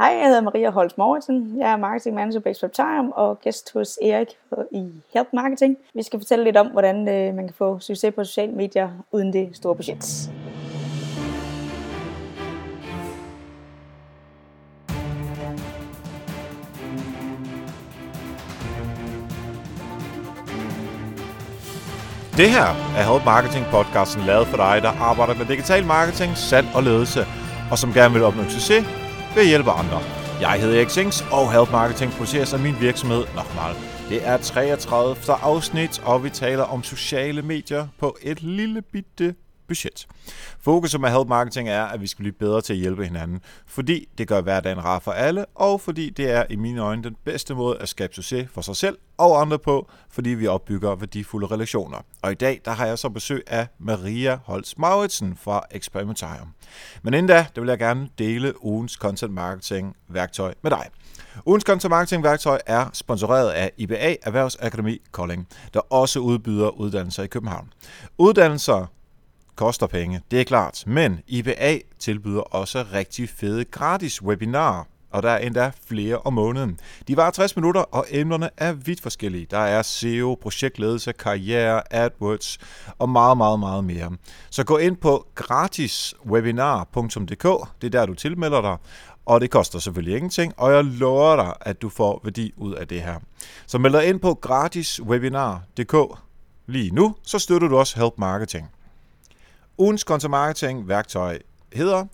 Hej, jeg hedder Maria Holt Mortensen. Jeg er marketing manager på Time og gæst hos Erik i Help Marketing. Vi skal fortælle lidt om, hvordan øh, man kan få succes på sociale medier uden det store budget. Det her er Help Marketing podcasten lavet for dig, der arbejder med digital marketing, salg og ledelse, og som gerne vil opnå succes ved at hjælpe andre. Jeg hedder Erik Sings, og Health Marketing produceres af min virksomhed Nochmal. Det er 33. afsnit, og vi taler om sociale medier på et lille bitte budget. Fokus med help Marketing er, at vi skal blive bedre til at hjælpe hinanden, fordi det gør hverdagen rar for alle, og fordi det er i mine øjne den bedste måde at skabe succes for sig selv og andre på, fordi vi opbygger værdifulde relationer. Og i dag der har jeg så besøg af Maria Holz Mauritsen fra Experimentarium. Men inden da, der vil jeg gerne dele ugens content marketing værktøj med dig. Ugens content marketing værktøj er sponsoreret af IBA Erhvervsakademi Kolding, der også udbyder uddannelser i København. Uddannelser koster penge, det er klart, men IBA tilbyder også rigtig fede gratis webinarer, og der er endda flere om måneden. De var 60 minutter, og emnerne er vidt forskellige. Der er SEO, projektledelse, karriere, AdWords og meget, meget, meget mere. Så gå ind på gratiswebinar.dk, det er der, du tilmelder dig, og det koster selvfølgelig ingenting, og jeg lover dig, at du får værdi ud af det her. Så meld dig ind på gratiswebinar.dk lige nu, så støtter du også Help Marketing. Ugens content marketing værktøj hedder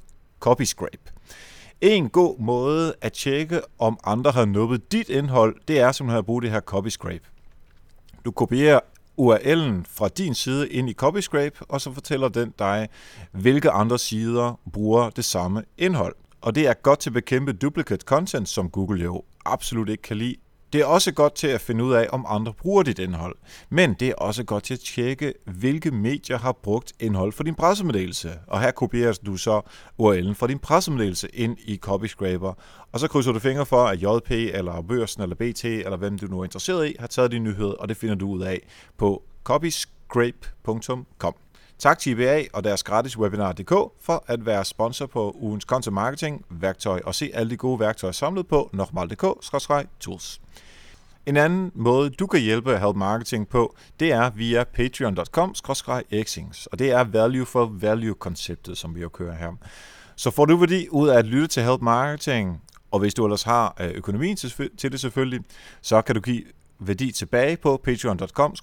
CopyScrape. En god måde at tjekke, om andre har nubbet dit indhold, det er simpelthen at bruge det her CopyScrape. Du kopierer URL'en fra din side ind i CopyScrape, og så fortæller den dig, hvilke andre sider bruger det samme indhold. Og det er godt til at bekæmpe duplicate content, som Google jo absolut ikke kan lide, det er også godt til at finde ud af, om andre bruger dit indhold. Men det er også godt til at tjekke, hvilke medier har brugt indhold for din pressemeddelelse. Og her kopierer du så URL'en for din pressemeddelelse ind i CopyScraper. Og så krydser du fingre for, at JP eller Børsen eller BT eller hvem du nu er interesseret i, har taget din nyhed, og det finder du ud af på copyscrape.com. Tak til IBA og deres gratis webinar.dk for at være sponsor på ugens content marketing værktøj og se alle de gode værktøjer samlet på nokmal.dk-tools. En anden måde, du kan hjælpe Help Marketing på, det er via patreon.com exings og det er value for value-konceptet, som vi jo kører her. Så får du værdi ud af at lytte til Help Marketing, og hvis du ellers har øh, økonomien til det selvfølgelig, så kan du give værdi tilbage på patreon.com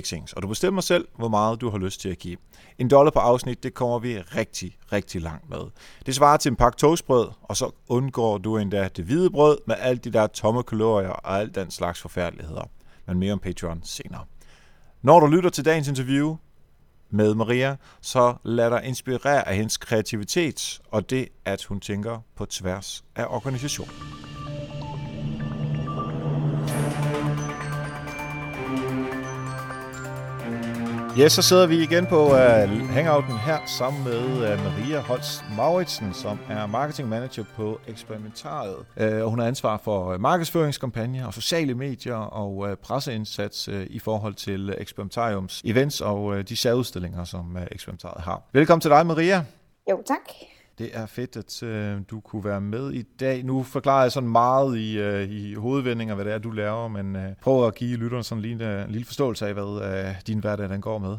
xings og du bestemmer selv, hvor meget du har lyst til at give. En dollar på afsnit, det kommer vi rigtig, rigtig langt med. Det svarer til en pakke toastbrød, og så undgår du endda det hvide brød med alle de der tomme kalorier og alt den slags forfærdeligheder. Men mere om Patreon senere. Når du lytter til dagens interview med Maria, så lad dig inspirere af hendes kreativitet og det, at hun tænker på tværs af organisationen. Ja, så sidder vi igen på uh, hangouten her sammen med uh, Maria Holst Mauritsen, som er marketing manager på Experimentariet. Uh, øh, og hun har ansvar for uh, markedsføringskampagner og sociale medier og uh, presseindsats uh, i forhold til Experimentariums events og uh, de særudstillinger, som uh, Experimentariet har. Velkommen til dig, Maria. Jo, tak. Det er fedt, at øh, du kunne være med i dag. Nu forklarer jeg sådan meget i, øh, i hovedvendinger, hvad det er, du laver, men øh, prøv at give lytterne sådan en øh, en lille forståelse af, hvad øh, din hverdag den går med.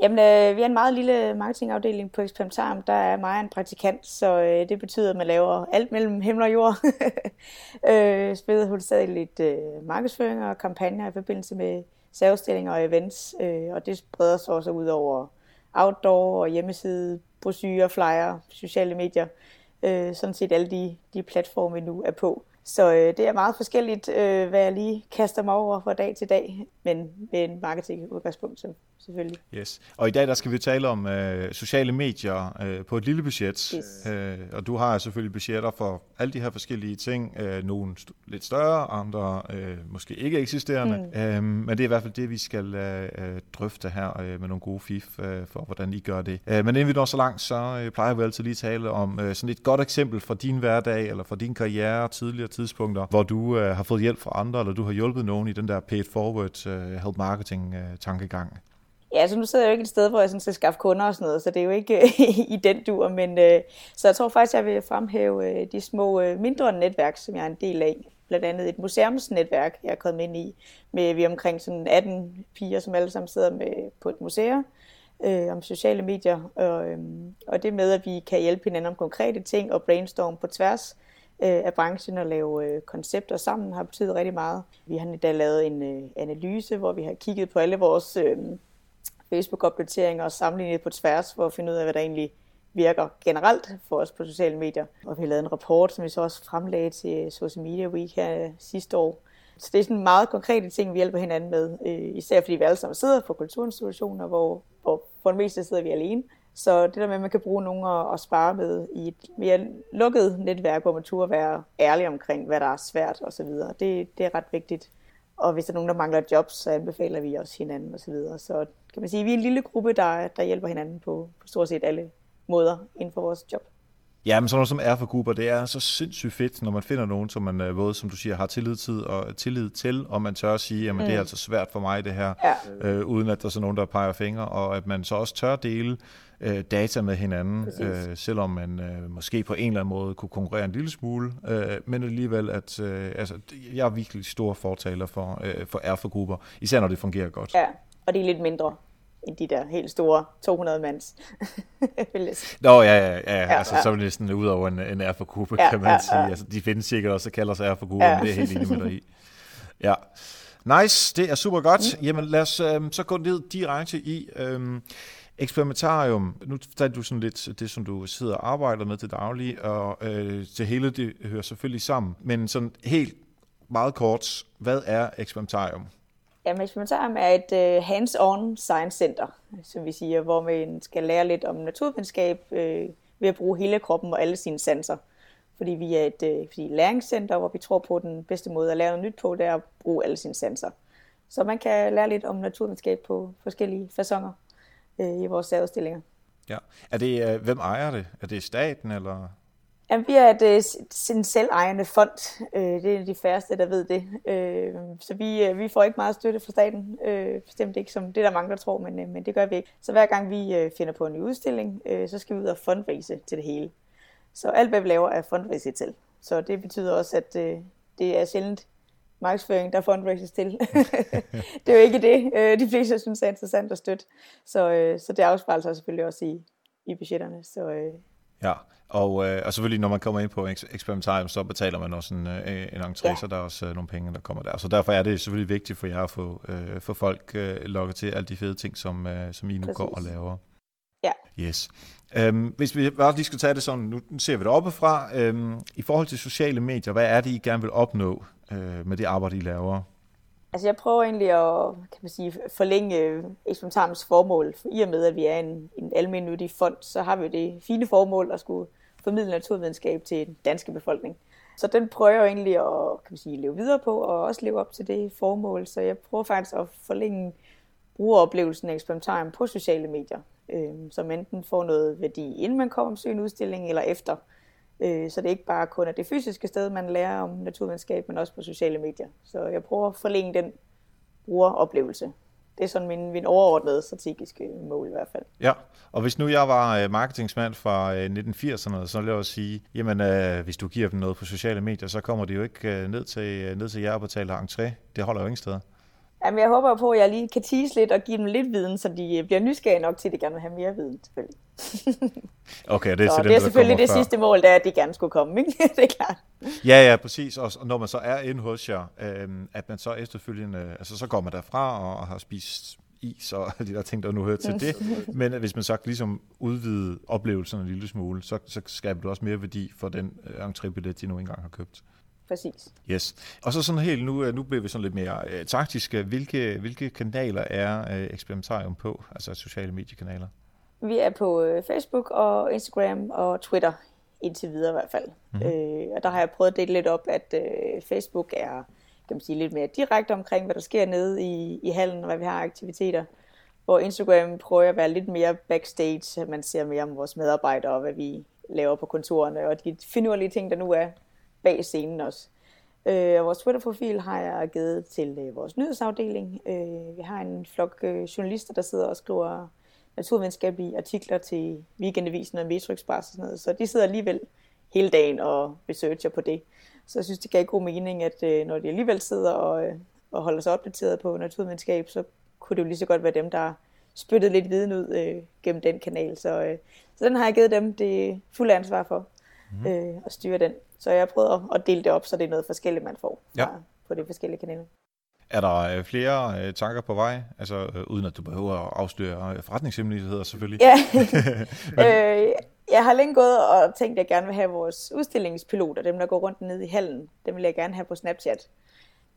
Jamen, øh, vi er en meget lille marketingafdeling på Experimentarium. Der er mig en praktikant, så øh, det betyder, at man laver alt mellem himmel og jord. øh, spiller hovedsageligt lidt øh, markedsføring og kampagner i forbindelse med særudstillinger og events, øh, og det spreder sig også ud over outdoor og hjemmeside, brosyrer, flyer, sociale medier, øh, sådan set alle de, de platforme, vi nu er på. Så øh, det er meget forskelligt, øh, hvad jeg lige kaster mig over fra dag til dag, men med en marketing udgangspunkt selvfølgelig. Yes. Og i dag der skal vi tale om øh, sociale medier øh, på et lille budget. Yes. Øh, og du har selvfølgelig budgetter for alle de her forskellige ting. Øh, nogle st- lidt større, andre øh, måske ikke eksisterende. Mm. Øh, men det er i hvert fald det, vi skal øh, øh, drøfte her øh, med nogle gode fif øh, for, hvordan I gør det. Øh, men inden vi når så langt, så øh, plejer vi altid lige at tale om øh, sådan et godt eksempel fra din hverdag, eller fra din karriere tidligere tidspunkter, hvor du øh, har fået hjælp fra andre, eller du har hjulpet nogen i den der paid forward uh, Øh, help marketing uh, tankegang. Ja, så nu sidder jeg jo ikke et sted, hvor jeg sådan skal skaffe kunder og sådan noget, så det er jo ikke øh, i den dur, men øh, så jeg tror faktisk, jeg vil fremhæve øh, de små øh, mindre netværk, som jeg er en del af. Blandt andet et museumsnetværk, jeg er kommet ind i, med vi omkring sådan 18 piger, som alle sammen sidder med på et museum øh, om sociale medier, og, øh, og det med, at vi kan hjælpe hinanden om konkrete ting og brainstorm på tværs øh, Øh, af branchen og lave øh, koncepter sammen, har betydet rigtig meget. Vi har endda lavet en øh, analyse, hvor vi har kigget på alle vores Facebook-opdateringer og sammenlignet på tværs, for at finde ud af, hvad der egentlig virker generelt for os på sociale medier. Og vi har lavet en rapport, som vi så også fremlagde til Social Media Week her sidste år. Så det er sådan meget konkrete ting, vi hjælper hinanden med, især fordi vi alle sammen sidder på kulturinstitutioner, hvor, hvor for det meste sidder vi alene. Så det der med, at man kan bruge nogen at, at spare med i et mere lukket netværk, hvor man turde være ærlig omkring, hvad der er svært osv., det, det er ret vigtigt. Og hvis der er nogen, der mangler job, så anbefaler vi også hinanden osv. Så, videre. så kan man sige, at vi er en lille gruppe, der, der hjælper hinanden på, på stort set alle måder inden for vores job. Ja, men sådan noget som er for grupper, det er så sindssygt fedt, når man finder nogen, som man øh, både, som du siger, har tillid til, og tillid til, og man tør at sige, at mm. det er mm. altså svært for mig det her, ja. øh, uden at der er så nogen, der peger fingre, og at man så også tør dele øh, data med hinanden, øh, selvom man øh, måske på en eller anden måde kunne konkurrere en lille smule, øh, men alligevel, at øh, altså, jeg er virkelig stor fortaler for, øh, for R for grupper, især når det fungerer godt. Ja, og det er lidt mindre end de der helt store 200 mands. Nå ja, ja, ja, ja, altså ja. så er det næsten ud over en, en R-for-gruppe, ja, kan man ja, sige. Ja. Altså, de findes sikkert også, kalder sig R-for-gruppe, ja. men det er helt enig med dig i. Ja. Nice, det er super godt. Mm. Jamen lad os øhm, så gå ned direkte i øhm, eksperimentarium. Nu tager du sådan lidt det, som du sidder og arbejder med til daglig, og øh, det hele det hører selvfølgelig sammen. Men sådan helt meget kort, hvad er eksperimentarium? Ja, Experimentarium er et uh, hands-on science center, som vi siger, hvor man skal lære lidt om naturvidenskab uh, ved at bruge hele kroppen og alle sine sanser. Fordi vi er et uh, fordi læringscenter, hvor vi tror på, at den bedste måde at lære noget nyt på, det er at bruge alle sine sanser. Så man kan lære lidt om naturvidenskab på forskellige fasonger uh, i vores udstillinger. Ja. Er det, uh, hvem ejer det? Er det staten, eller? Jamen, vi er et, øh, en selvejende fond. Øh, det er de færreste, der ved det. Øh, så vi, vi får ikke meget støtte fra staten. Bestemt ikke, som det der mange, der tror, men, men det gør vi ikke. Så hver gang vi finder på en ny udstilling, så skal vi ud og fundraise til det hele. Så alt, hvad vi laver, er fundraise til. Så det betyder også, at det er sjældent markedsføring, der fundraises til. det er jo ikke det, de fleste synes er interessant at støtte. Så, så det afspejler sig selvfølgelig også i, i budgetterne. Så, Ja, og, øh, og selvfølgelig når man kommer ind på eksperimentarium, så betaler man også en, øh, en entré, ja. så der er også øh, nogle penge, der kommer der. Så derfor er det selvfølgelig vigtigt for jer at få, øh, få folk øh, lukket til alle de fede ting, som, øh, som I nu Præcis. går og laver. Ja. Yes. Øhm, hvis vi bare lige skal tage det sådan, nu ser vi det oppefra. Øhm, I forhold til sociale medier, hvad er det, I gerne vil opnå øh, med det arbejde, I laver? Altså jeg prøver egentlig at kan man sige, forlænge Eksperimentariums formål. For I og med, at vi er en, en almindelig fond, så har vi det fine formål at skulle formidle naturvidenskab til den danske befolkning. Så den prøver jeg egentlig at kan man sige, leve videre på, og også leve op til det formål. Så jeg prøver faktisk at forlænge brugeroplevelsen af eksperimentarium på sociale medier, øh, som enten får noget værdi, inden man kommer og en udstilling, eller efter. Øh, så det er ikke bare kun er det fysiske sted, man lærer om naturvidenskab, men også på sociale medier. Så jeg prøver at forlænge den brugeroplevelse. Det er sådan min, min overordnede strategiske mål i hvert fald. Ja, og hvis nu jeg var øh, marketingsmand fra øh, 1980'erne, så vil jeg også sige, jamen øh, hvis du giver dem noget på sociale medier, så kommer de jo ikke øh, ned til, ned til jer og betaler entré. Det holder jo ingen steder. Jamen, jeg håber på, at jeg lige kan tease lidt og give dem lidt viden, så de bliver nysgerrige nok til, at de gerne vil have mere viden, selvfølgelig. okay, det er, så til dem, det er selvfølgelig det før. sidste mål, der er, at de gerne skulle komme, ikke? det er klart. Ja, ja, præcis. Og når man så er inde hos jer, øh, at man så efterfølgende, altså så går man derfra og har spist is og de der ting, der nu hører til det. Men hvis man så ligesom udvide oplevelsen en lille smule, så, så skaber det også mere værdi for den øh, entrébillet, de nu engang har købt. Præcis. Yes. Og så sådan helt nu, øh, nu bliver vi sådan lidt mere øh, taktiske. Hvilke, hvilke kanaler er øh, Experimentarium på, altså sociale mediekanaler? Vi er på øh, Facebook og Instagram og Twitter, indtil videre i hvert fald. Mm-hmm. Øh, og der har jeg prøvet at dele lidt op, at øh, Facebook er kan man sige, lidt mere direkte omkring, hvad der sker nede i, i hallen, og hvad vi har aktiviteter. Hvor Instagram prøver at være lidt mere backstage, at man ser mere om vores medarbejdere og hvad vi laver på kontorerne, og de finurlige ting, der nu er bag scenen også. Øh, vores Twitter-profil har jeg givet til øh, vores nyhedsafdeling. Øh, vi har en flok øh, journalister, der sidder og skriver naturvidenskabelige artikler til Weekendavisen og Metro Express og sådan noget. Så de sidder alligevel hele dagen og researcher på det. Så jeg synes, det gav god mening, at øh, når de alligevel sidder og, øh, og holder sig opdateret på naturvidenskab, så kunne det jo lige så godt være dem, der spyttede lidt viden ud øh, gennem den kanal. Så, øh, så den har jeg givet dem det fulde ansvar for mm. øh, at styre den. Så jeg har prøvet at dele det op, så det er noget forskelligt, man får fra, ja. på de forskellige kanaler. Er der øh, flere øh, tanker på vej? Altså øh, uden at du behøver at afsløre forretningshemmeligheder selvfølgelig. Ja, øh, jeg har længe gået og tænkt, at jeg gerne vil have vores udstillingspiloter, dem der går rundt ned i hallen, dem vil jeg gerne have på Snapchat.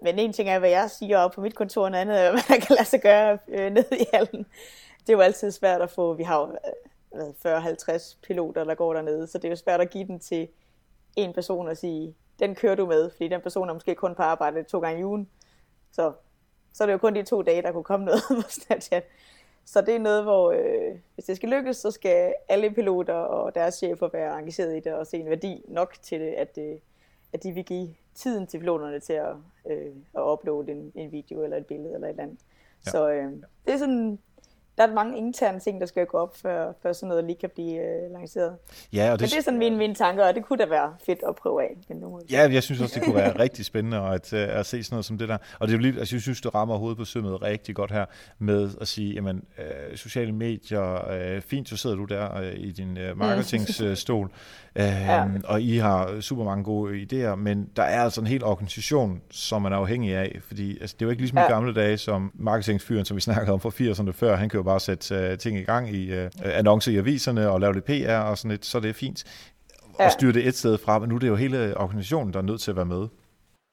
Men en ting er, hvad jeg siger op på mit kontor, og andet er, hvad der kan lade sig gøre øh, nede i hallen. Det er jo altid svært at få, vi har jo 40-50 piloter, der går dernede, så det er jo svært at give den til en person og sige, den kører du med, fordi den person er måske kun på arbejde to gange i ugen. Så, så er det jo kun de to dage, der kunne komme noget på Snapchat. Så det er noget, hvor øh, hvis det skal lykkes, så skal alle piloter og deres chefer være engageret i det og se en værdi nok til det, at, øh, at de vil give tiden til piloterne til at, øh, at uploade en, en video eller et billede eller et eller andet. Ja. Så øh, det er sådan der er mange interne ting, der skal gå op, før, før sådan noget lige kan blive øh, lanceret. Ja, og det, Men det er sådan mine, mine tanker, og det kunne da være fedt at prøve af. Men nu ja, jeg synes også, det kunne være rigtig spændende at, øh, at se sådan noget som det der. Og det er lige, altså, jeg synes, det rammer hovedet på sømmet rigtig godt her med at sige, jamen, øh, sociale medier, øh, fint, så sidder du der øh, i din øh, marketingsstol, øh, ja. og I har super mange gode idéer, men der er altså en hel organisation, som man er afhængig af, fordi altså, det er jo ikke ligesom ja. i gamle dage, som marketingsfyren, som vi snakkede om for 80'erne før, han jo bare sætte uh, ting i gang i uh, annoncer i aviserne og lave lidt PR og sådan lidt, så det er fint. Ja. Og styre det et sted fra, men nu er det jo hele organisationen, der er nødt til at være med.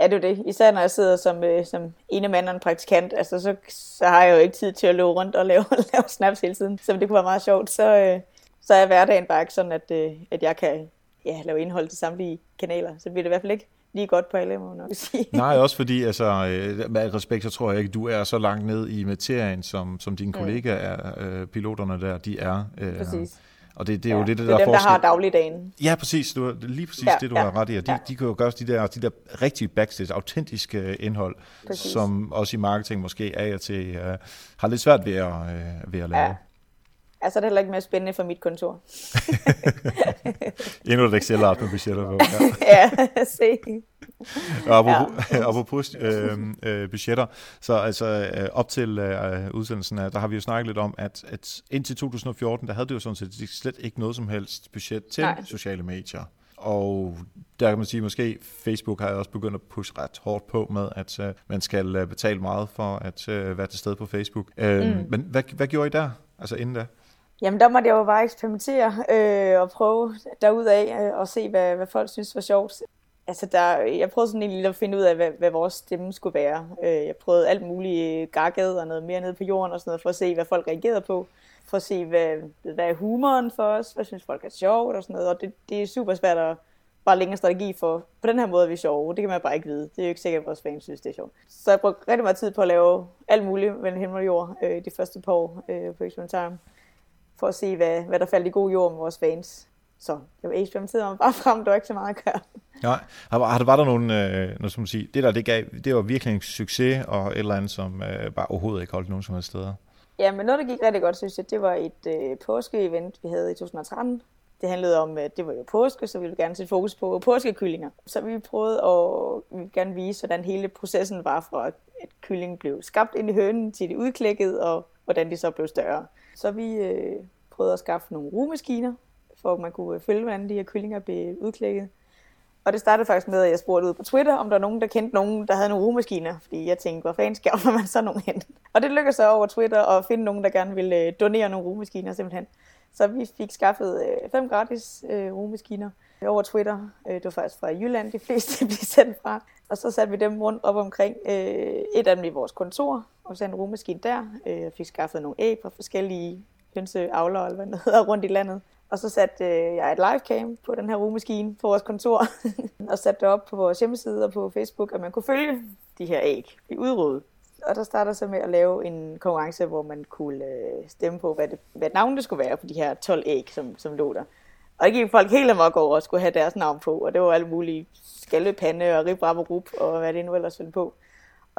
Ja, det er det. Især når jeg sidder som, øh, som ene mand og en praktikant, altså, så, så har jeg jo ikke tid til at løbe rundt og lave, lave snaps hele tiden, så det kunne være meget sjovt. Så, øh, så er hverdagen bare ikke sådan, at, øh, at jeg kan ja, lave indhold til samtlige kanaler. Så bliver det i hvert fald ikke lige godt på alle, må nok sige. Nej, også fordi, altså, øh, med respekt, så tror jeg ikke, du er så langt ned i materien, som, som dine kollegaer er, øh, piloterne der, de er. Øh, præcis. Og det, det er ja, jo det, der, det er dem, forskel. der har dagligdagen. Ja, præcis. Du, lige præcis ja, det, du ja, har ret i. De, ja. de kan jo gøre de der, de der rigtige backstage, autentiske indhold, præcis. som også i marketing måske af og til uh, har lidt svært ved at, uh, ved at lave. Ja. Altså, det er heller ikke mere spændende for mit kontor. Endnu et Excel-art med budgetter på. Ja, ja se. Og apropos, ja. apropos øh, øh, budgetter, så altså øh, op til øh, udsendelsen der har vi jo snakket lidt om, at, at indtil 2014, der havde det jo sådan set slet ikke noget som helst budget til Nej. sociale medier. Og der kan man sige, måske Facebook har også begyndt at pushe ret hårdt på med, at uh, man skal uh, betale meget for at uh, være til stede på Facebook. Uh, mm. Men hvad, hvad gjorde I der, altså inden da? Jamen, der måtte jeg jo bare eksperimentere øh, og prøve derudaf øh, og se, hvad, hvad folk synes var sjovt. Altså, der, jeg prøvede sådan egentlig at finde ud af, hvad, hvad vores stemme skulle være. Øh, jeg prøvede alt muligt øh, gakket og noget mere nede på jorden og sådan noget, for at se, hvad folk reagerede på. For at se, hvad, hvad er humoren for os, hvad synes folk er sjovt og sådan noget. Og det, det er super svært at bare længere strategi for, på den her måde er vi sjove. Det kan man bare ikke vide. Det er jo ikke sikkert, at vores fans synes, det er sjovt. Så jeg brugte rigtig meget tid på at lave alt muligt mellem himmel og jord øh, de første par år øh, på Time for at se, hvad, hvad der faldt i god jord med vores fans. Så jeg var eksperimenteret mig bare frem, der var ikke så meget at gøre. Nej, har, har, var der nogen, øh, noget, som sige, det der, det, gav, det var virkelig en succes, og et eller andet, som øh, bare overhovedet ikke holdt nogen som helst steder? Ja, men noget, der gik rigtig godt, synes jeg, det var et øh, påske-event, vi havde i 2013. Det handlede om, at det var jo påske, så vi ville gerne sætte fokus på påskekyllinger. Så vi prøvede at vi ville gerne vise, hvordan hele processen var fra, at kyllingen blev skabt ind i hønen, til det udklækket, og hvordan de så blev større. Så vi øh, prøvede at skaffe nogle rugemaskiner, for at man kunne øh, følge, hvordan de her kyllinger blev udklækket. Og det startede faktisk med, at jeg spurgte ud på Twitter, om der var nogen, der kendte nogen, der havde nogle rugemaskiner. Fordi jeg tænkte, hvor fanden skaffer man så nogen hen? Og det lykkedes så over Twitter at finde nogen, der gerne ville øh, donere nogle rugemaskiner simpelthen. Så vi fik skaffet øh, fem gratis øh, rugemaskiner over Twitter. Øh, det var faktisk fra Jylland, de fleste blev sendt fra. Og så satte vi dem rundt op omkring øh, et af dem i vores kontor, og så en rummaskine der. Øh, jeg fik skaffet nogle æg fra forskellige hønseavler, eller hvad det hedder, rundt i landet. Og så satte øh, jeg et livecam på den her rummaskine på vores kontor, og satte det op på vores hjemmeside og på Facebook, at man kunne følge de her æg i udryddet. Og der starter så med at lave en konkurrence, hvor man kunne øh, stemme på, hvad, det, hvad navnet skulle være på de her 12 æg, som, som lå der. Og det gik folk helt amok over at skulle have deres navn på, og det var alt muligt skallepande og rib, og rup, og hvad det nu ellers ville på.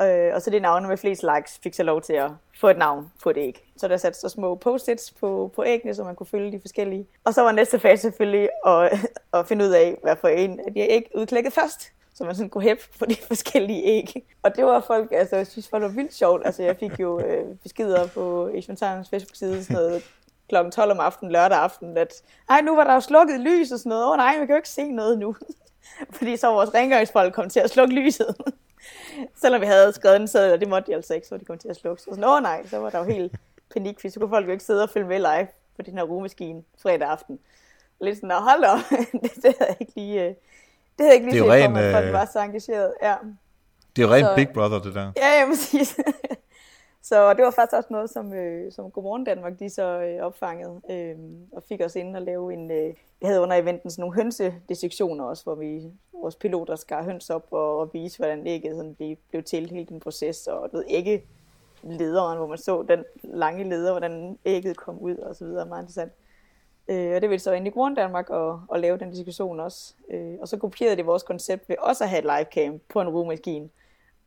Øh, og så det navne med flest likes fik så lov til at få et navn på et æg. Så der satte så små post-its på, på æggene, så man kunne følge de forskellige. Og så var næste fase selvfølgelig at, at finde ud af, hvad for en af de æg udklækket først så man sådan kunne hæppe på de forskellige æg. Og det var folk, altså jeg synes, det var vildt sjovt. Altså jeg fik jo øh, beskeder på Asian Times Facebook-side, sådan noget kl. 12 om aftenen, lørdag aften, at ej, nu var der jo slukket lys og sådan noget. Åh oh, nej, vi kan jo ikke se noget nu. Fordi så vores rengøringsfolk kom til at slukke lyset. Selvom vi havde skrevet en sædel, og det måtte de altså ikke, så de kom til at slukke. Så sådan, åh oh, nej, så var der jo helt panik, fordi så kunne folk jo ikke sidde og følge med live på den her rumemaskine fredag aften. Lidt sådan, hold op, det, det havde jeg ikke lige, øh, det havde jeg ikke lige set, ren, for, at folk var så engageret. Ja. Det er jo rent så, Big Brother, det der. Ja, ja, præcis. Så det var faktisk også noget, som, øh, som Godmorgen Danmark de så øh, opfangede, øh, og fik os ind og lave en, øh, vi havde under eventen sådan nogle hønsedissektioner også, hvor vi, vores piloter skar høns op og, og vise, hvordan ægget sådan blev, blev til hele den proces, og du ved, ikke lederen, hvor man så den lange leder, hvordan ægget kom ud og så videre, meget interessant. Øh, og det ville så ind i Godmorgen Danmark og, og lave den diskussion også. Øh, og så kopierede det vores koncept ved også at have et livecam på en rummaskine,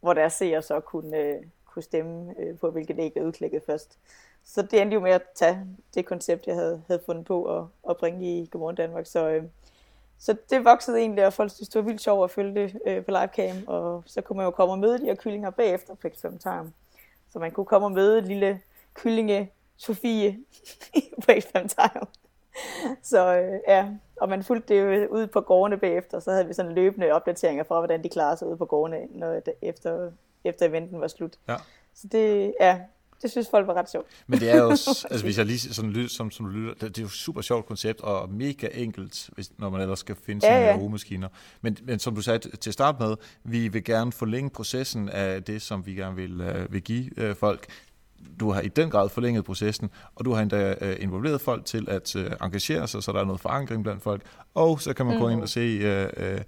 hvor der ser så kunne, øh, kunne stemme øh, på, hvilket æg der udklækket først. Så det endte jo med at tage det koncept, jeg havde, havde fundet på og, og bringe i Godmorgen Danmark. Så, øh, så det voksede egentlig, og folk synes, det var vildt sjovt at følge det øh, på livecam, og så kunne man jo komme og møde de her kyllinger bagefter på Extreme Time. Så man kunne komme og møde lille kyllinge Sofie på Extreme Time. så øh, ja, og man fulgte det jo ude på gårdene bagefter, så havde vi sådan løbende opdateringer fra, hvordan de klarede sig ude på gårdene, når, efter, efter eventen var slut. Ja. Så det, ja, det synes folk var ret sjovt. Men det er jo, altså hvis jeg lige sådan lyder, som, som lytter, det, er jo super sjovt koncept, og mega enkelt, hvis, når man ellers skal finde sine ja, rumemaskiner. Men, men som du sagde til at starte med, vi vil gerne forlænge processen af det, som vi gerne vil, uh, vil give uh, folk du har i den grad forlænget processen, og du har endda uh, involveret folk til at uh, engagere sig, så der er noget forankring blandt folk. Og så kan man mm. gå ind og se uh, uh,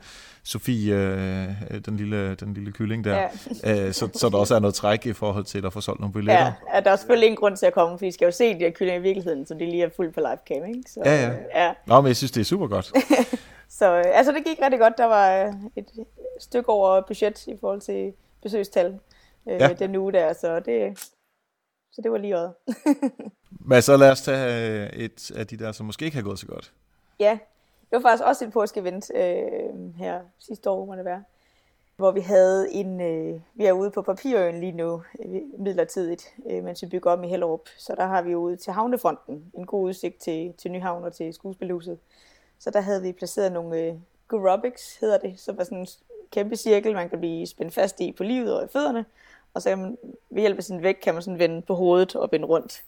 Sofie, uh, den, lille, den lille kylling der, ja. uh, så, så der også er noget træk i forhold til at få solgt nogle billetter. Ja, der er selvfølgelig ingen grund til at komme, for vi skal jo se de her kyllinger i virkeligheden, så de lige er fuldt på livecam, ikke? Så, ja, ja. Uh, ja. Nå, men jeg synes, det er super godt. så uh, altså, det gik rigtig godt. Der var et stykke over budget i forhold til besøgstal uh, ja. den uge der, så det, så det var lige øjet. Men så lad os tage øh, et af de der, som måske ikke har gået så godt. Ja, det var faktisk også et påskeevent øh, her sidste år, må det være. Hvor vi havde en, øh, vi er ude på Papirøen lige nu, øh, midlertidigt, øh, mens vi bygger om i Hellerup. Så der har vi ude til Havnefonden en god udsigt til, til Nyhavn og til skuespilhuset. Så der havde vi placeret nogle øh, Gurobics, hedder det, som var sådan en kæmpe cirkel, man kan blive spændt fast i på livet og i fødderne og så kan man, ved hjælp af sin vægt kan man sådan vende på hovedet og vende rundt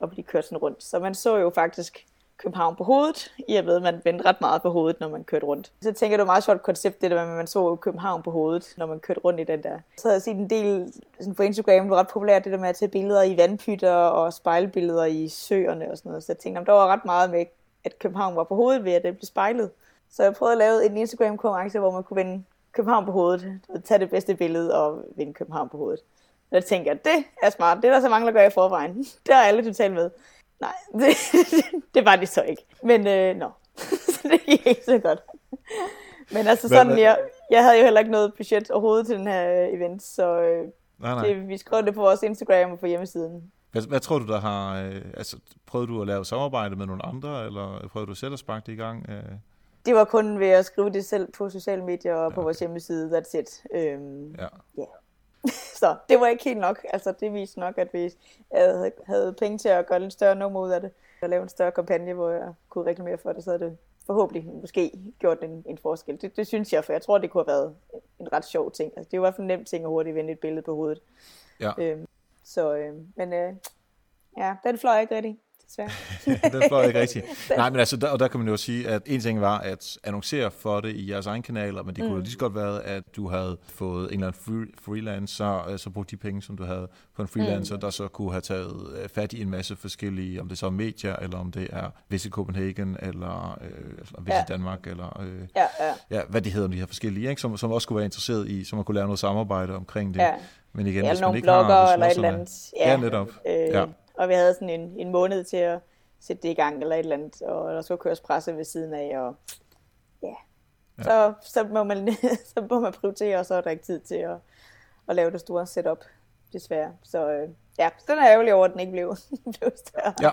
og blive kørt sådan rundt. Så man så jo faktisk København på hovedet, i og med, at man vendte ret meget på hovedet, når man kørte rundt. Så jeg tænker, det var meget sjovt koncept, det der med, at man så København på hovedet, når man kørte rundt i den der. Så havde jeg set en del sådan på Instagram, det var ret populært, det der med at tage billeder i vandpytter og spejlbilleder i søerne og sådan noget. Så jeg tænkte, der var ret meget med, at København var på hovedet ved, at det blev spejlet. Så jeg prøvede at lave en Instagram-konkurrence, hvor man kunne vende København på hovedet, og tage det bedste billede og vinde København på hovedet. Og jeg tænker, det er smart. Det er der så mange, der gør i forvejen. Det er alle totalt med. Nej, det, det var det så ikke. Men øh, nå, så det gik ikke så godt. Men altså sådan, jeg, jeg havde jo heller ikke noget budget overhovedet til den her øh, event, så øh, nej, nej. Det, vi skrev det på vores Instagram og på hjemmesiden. Hvad, hvad tror du, der har... Øh, altså, prøvede du at lave samarbejde med nogle andre, eller prøvede du selv at sparke det i gang? Øh? Det var kun ved at skrive det selv på sociale medier og på okay. vores hjemmeside, that's it. Øhm, ja. Yeah. så det var ikke helt nok. Altså, det viste nok, at vi havde, havde penge til at gøre lidt større nummer ud af det. At lave en større kampagne, hvor jeg kunne reklamere for det, så havde det forhåbentlig måske gjort en, en forskel. Det, det synes jeg, for jeg tror, det kunne have været en ret sjov ting. Altså, det var i hvert fald en nem ting at hurtigt vende et billede på hovedet. Ja. Øhm, så, øh, men øh, ja, den fløj ikke rigtig desværre. den fløj ikke rigtigt. Nej, men altså, der, og der kan man jo sige, at en ting var at annoncere for det i jeres egen kanaler, men det kunne mm. lige så godt være, at du havde fået en eller anden free, freelancer, øh, så brugte de penge, som du havde på en freelancer, mm. der så kunne have taget øh, fat i en masse forskellige, om det så er medier, eller om det er Visit Copenhagen, eller øh, Visit ja. Danmark, eller øh, ja, ja. Ja, hvad de hedder, de her forskellige, ikke? Som, som også kunne være interesseret i, så man kunne lave noget samarbejde omkring det. Ja. Men igen, ja, hvis man ikke blogger har eller et eller andet. Ja, ja netop. Øh, ja og vi havde sådan en, en måned til at sætte det i gang eller et eller andet, og der skal køres presse ved siden af, og ja, ja. Så, så, må man, så må man prioritere, og så er der ikke tid til at, at lave det store setup, desværre. Så øh, ja, den er ærgerlig over, at den ikke blev, blev større. Ja.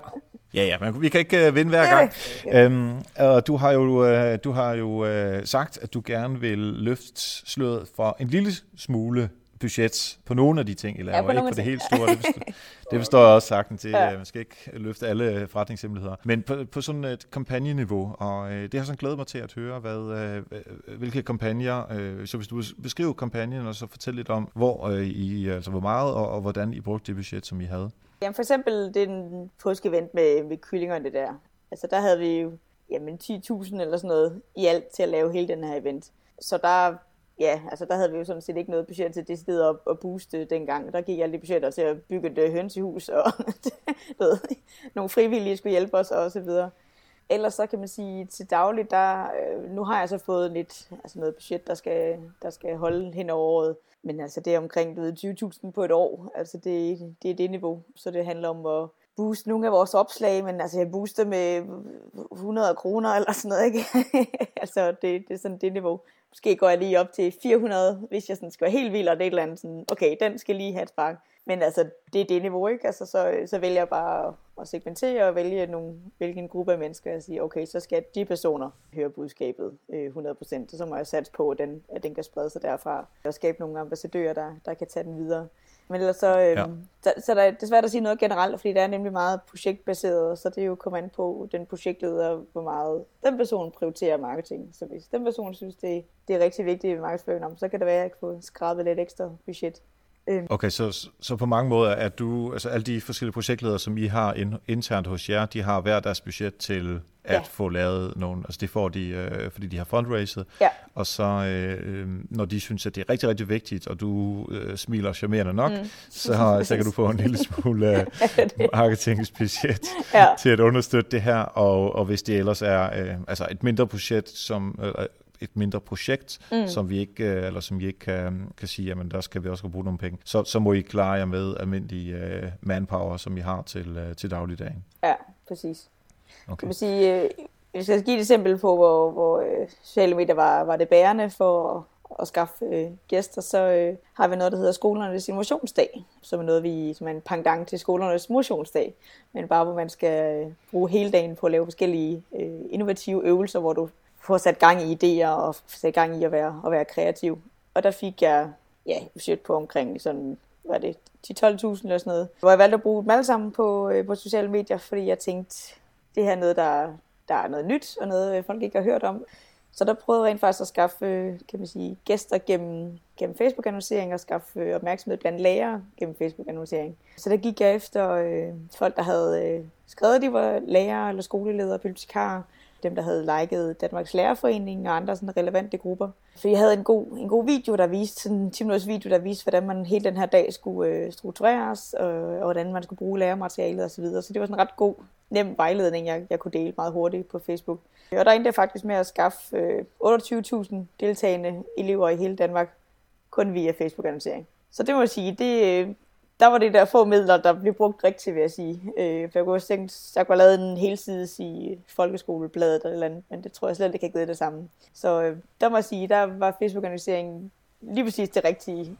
Ja, ja, men vi kan ikke uh, vinde hver gang. Ja. Øhm, og du har jo, uh, du har jo uh, sagt, at du gerne vil løfte sløret for en lille smule budget på nogle af de ting, I laver, ja, på ikke på det helt store. Det forstår, det forstår jeg også sagtens til. Ja. Man skal ikke løfte alle forretningshemmeligheder. Men på, på sådan et kampagneniveau, og øh, det har sådan glædet mig til at høre, hvad, øh, hvilke kampagner, øh, så hvis du beskriver kampagnen, og så fortæl lidt om, hvor øh, I, altså hvor meget og, og hvordan I brugte det budget, som I havde. Jamen for eksempel den påskeevent med, med kyllingerne der. Altså der havde vi jo jamen 10.000 eller sådan noget i alt til at lave hele den her event. Så der ja, altså der havde vi jo sådan set ikke noget budget til det sted at, at booste dengang. Der gik alle de budgetter til at bygge et øh, hønsehus, og ved, nogle frivillige skulle hjælpe os og så videre. Ellers så kan man sige, til dagligt, der, øh, nu har jeg så fået lidt, altså noget budget, der skal, der skal holde hen over året. Men altså det er omkring 20.000 på et år. Altså det, det er det niveau. Så det handler om at booste nogle af vores opslag, men altså jeg booster med 100 kroner eller sådan noget, ikke? altså det, det er sådan det niveau. Måske går jeg lige op til 400, hvis jeg sådan skal være helt vild, og det er et eller andet sådan, okay, den skal lige have et spark. Men altså, det er det niveau, ikke? Altså, så, så vælger jeg bare at segmentere og vælge nogle, hvilken gruppe af mennesker og sige, okay, så skal de personer høre budskabet øh, 100%, så må jeg satse på, at den, at den kan sprede sig derfra, og skabe nogle ambassadører, der, der kan tage den videre. Men ellers så, øh, ja. så, så der, det er svært at sige noget generelt, fordi det er nemlig meget projektbaseret, så det er jo kommet an på den projektleder, hvor meget den person prioriterer marketing. Så hvis den person synes, det, det er rigtig vigtigt i markedsføring, så kan det være, at jeg kan få skrabet lidt ekstra budget. Øhm. Okay, så, så på mange måder er du, altså alle de forskellige projektledere, som I har in, internt hos jer, de har hver deres budget til at ja. få lavet nogle, altså det får de, øh, fordi de har fundraiset, ja. og så øh, når de synes, at det er rigtig, rigtig vigtigt, og du øh, smiler charmerende nok, mm. så, så kan du få en lille smule øh, marketingsbudget ja. til at understøtte det her, og, og hvis det ellers er øh, altså et mindre budget, som, øh, et mindre projekt, mm. som vi ikke, øh, eller som vi ikke kan, kan sige, jamen der skal vi også bruge nogle penge, så, så må I klare jer med almindelig uh, manpower, som I har til, uh, til dagligdagen. Ja, præcis. Okay. Kan man sige, hvis jeg skal give et eksempel på, hvor, hvor sociale medier var, var det bærende for at, skaffe øh, gæster, så øh, har vi noget, der hedder skolernes innovationsdag, som er noget, vi, som er en pendant til skolernes motionsdag, men bare hvor man skal øh, bruge hele dagen på at lave forskellige øh, innovative øvelser, hvor du få sat gang i idéer og sat gang i at være, at være kreativ. Og der fik jeg ja, budget på omkring sådan, hvad det, 10-12.000 eller sådan noget. Hvor jeg valgte at bruge dem alle sammen på, øh, på sociale medier, fordi jeg tænkte, det her er noget, der, der er noget nyt, og noget øh, folk ikke har hørt om. Så der prøvede jeg rent faktisk at skaffe kan man sige, gæster gennem, gennem Facebook-annoncering og skaffe øh, opmærksomhed blandt lærere gennem Facebook-annoncering. Så der gik jeg efter øh, folk, der havde øh, skrevet, at de var lærere eller skoleledere, bibliotekarer, dem, der havde liket Danmarks Lærerforening og andre sådan relevante grupper. For jeg havde en god, en god video, der viste, sådan en 10 minutters video, der viste, hvordan man hele den her dag skulle øh, struktureres, øh, og hvordan man skulle bruge lærermaterialet osv. Så, så det var sådan en ret god, nem vejledning, jeg, jeg kunne dele meget hurtigt på Facebook. Og der endte jeg faktisk med at skaffe øh, 28.000 deltagende elever i hele Danmark, kun via Facebook-annoncering. Så det må jeg sige, det, øh, der var det der få midler, der blev brugt rigtigt, vil jeg sige. Øh, for jeg kunne have tænkt, jeg kunne have lavet en helsides i folkeskolebladet eller, eller andet, men det tror jeg slet ikke har givet det samme. Så øh, der må jeg sige, der var Facebook-organiseringen lige præcis det rigtige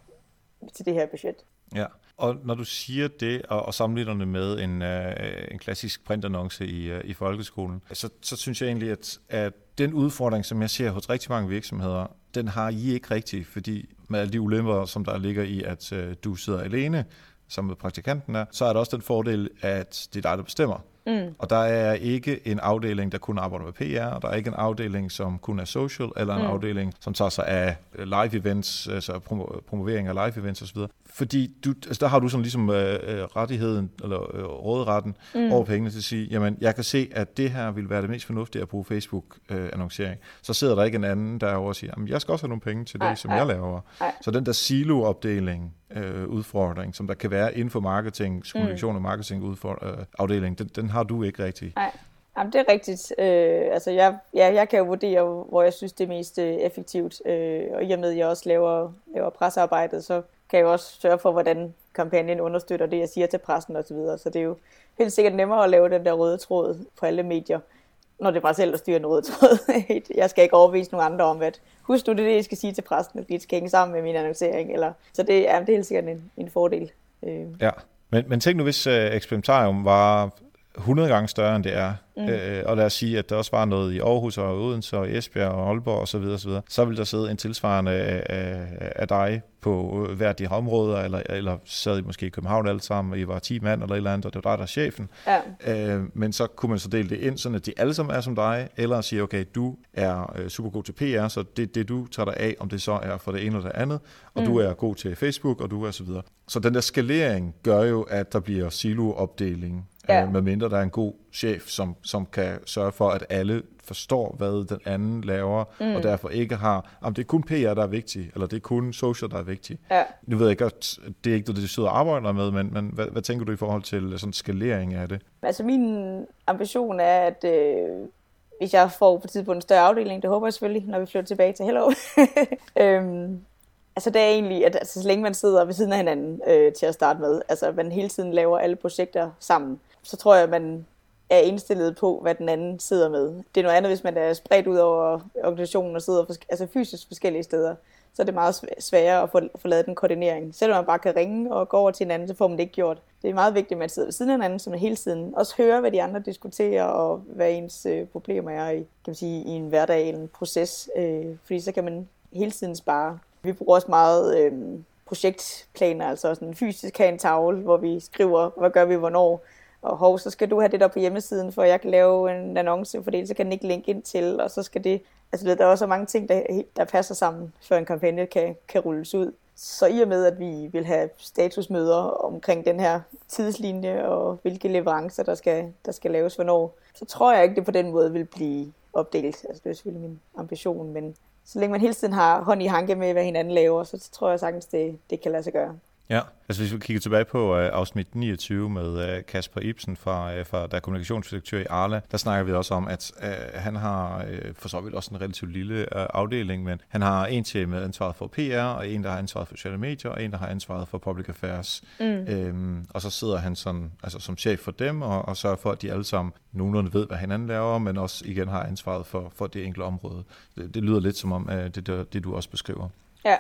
til det her budget. Ja, og når du siger det, og, og sammenligner det med en, øh, en klassisk printannonce i, øh, i folkeskolen, så, så synes jeg egentlig, at, at den udfordring, som jeg ser hos rigtig mange virksomheder, den har I ikke rigtigt, fordi med alle de ulemper, som der ligger i, at øh, du sidder alene, som med praktikanten er, så er der også den fordel, at det er dig, der bestemmer. Mm. Og der er ikke en afdeling, der kun arbejder med PR, og der er ikke en afdeling, som kun er social, eller en mm. afdeling, som tager sig af live events, altså promovering af live events osv. Fordi du, altså der har du sådan ligesom øh, øh, rettigheden, eller øh, råderetten mm. over pengene til at sige, jamen jeg kan se, at det her vil være det mest fornuftige at bruge Facebook-annoncering. Øh, så sidder der ikke en anden der over og siger, jamen jeg skal også have nogle penge til det, ej, som ej, jeg laver. Ej. Så den der silo-opdeling, øh, udfordring, som der kan være inden for marketing, kommunikation mm. og marketing udfordring, øh, afdeling, den, den har du ikke rigtig. Nej. Jamen, det er rigtigt. Øh, altså, jeg, ja, jeg kan jo vurdere, hvor jeg synes, det er mest øh, effektivt. Øh, og i og med, at jeg også laver, laver pressearbejdet, så kan jeg jo også sørge for, hvordan kampagnen understøtter det, jeg siger til pressen osv. Så, videre. så det er jo helt sikkert nemmere at lave den der røde tråd på alle medier, når det er bare selv, der styrer en røde jeg skal ikke overbevise nogen andre om, at husk du, det det, jeg skal sige til præsten, at det skal hænge sammen med min annoncering. Eller, så det, ja, det er helt sikkert en, en fordel. Øh. Ja, men, men tænk nu, hvis øh, eksperimentarium var 100 gange større, end det er. Mm. Øh, og lad os sige, at der også var noget i Aarhus og Odense og Esbjerg og Aalborg osv. Så, videre, så, videre. så vil der sidde en tilsvarende af, af, dig på hver de områder, eller, eller sad I måske i København alle sammen, og I var 10 mand eller et eller andet, og det var dig, der er chefen. Ja. Øh, men så kunne man så dele det ind, sådan at de alle sammen er som dig, eller sige, okay, du er øh, super god til PR, så det, det du tager dig af, om det så er for det ene eller det andet, og mm. du er god til Facebook, og du er så videre. Så den der skalering gør jo, at der bliver siloopdeling ja. øh, medmindre der er en god chef, som, som kan sørge for, at alle forstår, hvad den anden laver, mm. og derfor ikke har, om det er kun PR, der er vigtigt, eller det er kun social, der er vigtigt. Ja. Nu ved jeg ikke, at det er ikke det, du sidder og arbejder med, men, men hvad, hvad tænker du i forhold til sådan skalering af det? Altså min ambition er, at øh, hvis jeg får på tid på en større afdeling, det håber jeg selvfølgelig, når vi flytter tilbage til Hello, øhm, Altså det er egentlig, at altså, så længe man sidder ved siden af hinanden øh, til at starte med, altså man hele tiden laver alle projekter sammen, så tror jeg, at man er indstillet på, hvad den anden sidder med. Det er noget andet, hvis man er spredt ud over organisationen og sidder for, altså fysisk forskellige steder. Så er det meget sværere at få, få lavet den koordinering. Selvom man bare kan ringe og gå over til hinanden, så får man det ikke gjort. Det er meget vigtigt, at man sidder ved siden af hinanden, så man hele tiden også hører, hvad de andre diskuterer, og hvad ens øh, problemer er i, kan man sige, i en hverdag eller en proces. Øh, fordi så kan man hele tiden spare. Vi bruger også meget øh, projektplaner, altså sådan fysisk have en tavle, hvor vi skriver, hvad gør vi hvornår, og hov, så skal du have det der på hjemmesiden, for jeg kan lave en annonce, for det så kan den ikke linke ind til, og så skal det, altså der er også mange ting, der, der passer sammen, før en kampagne kan, kan rulles ud. Så i og med, at vi vil have statusmøder omkring den her tidslinje, og hvilke leverancer, der skal, der skal laves hvornår, så tror jeg ikke, det på den måde vil blive opdelt. Altså det er selvfølgelig min ambition, men så længe man hele tiden har hånd i hanke med, hvad hinanden laver, så tror jeg sagtens, det, det kan lade sig gøre. Ja, altså hvis vi kigger tilbage på uh, afsnit 29 med uh, Kasper Ibsen fra, uh, fra der er kommunikationsdirektør i Arla, der snakker vi også om, at uh, han har uh, for så vidt også en relativt lille uh, afdeling, men han har en til med ansvaret for PR, og en, der har ansvaret for sociale medier, og en, der har ansvaret for public affairs. Mm. Øhm, og så sidder han sådan, altså, som chef for dem, og, og sørger for, at de alle sammen nogenlunde ved, hvad hinanden laver, men også igen har ansvaret for, for det enkelte område. Det, det lyder lidt som om, uh, det, det, det du også beskriver. Ja,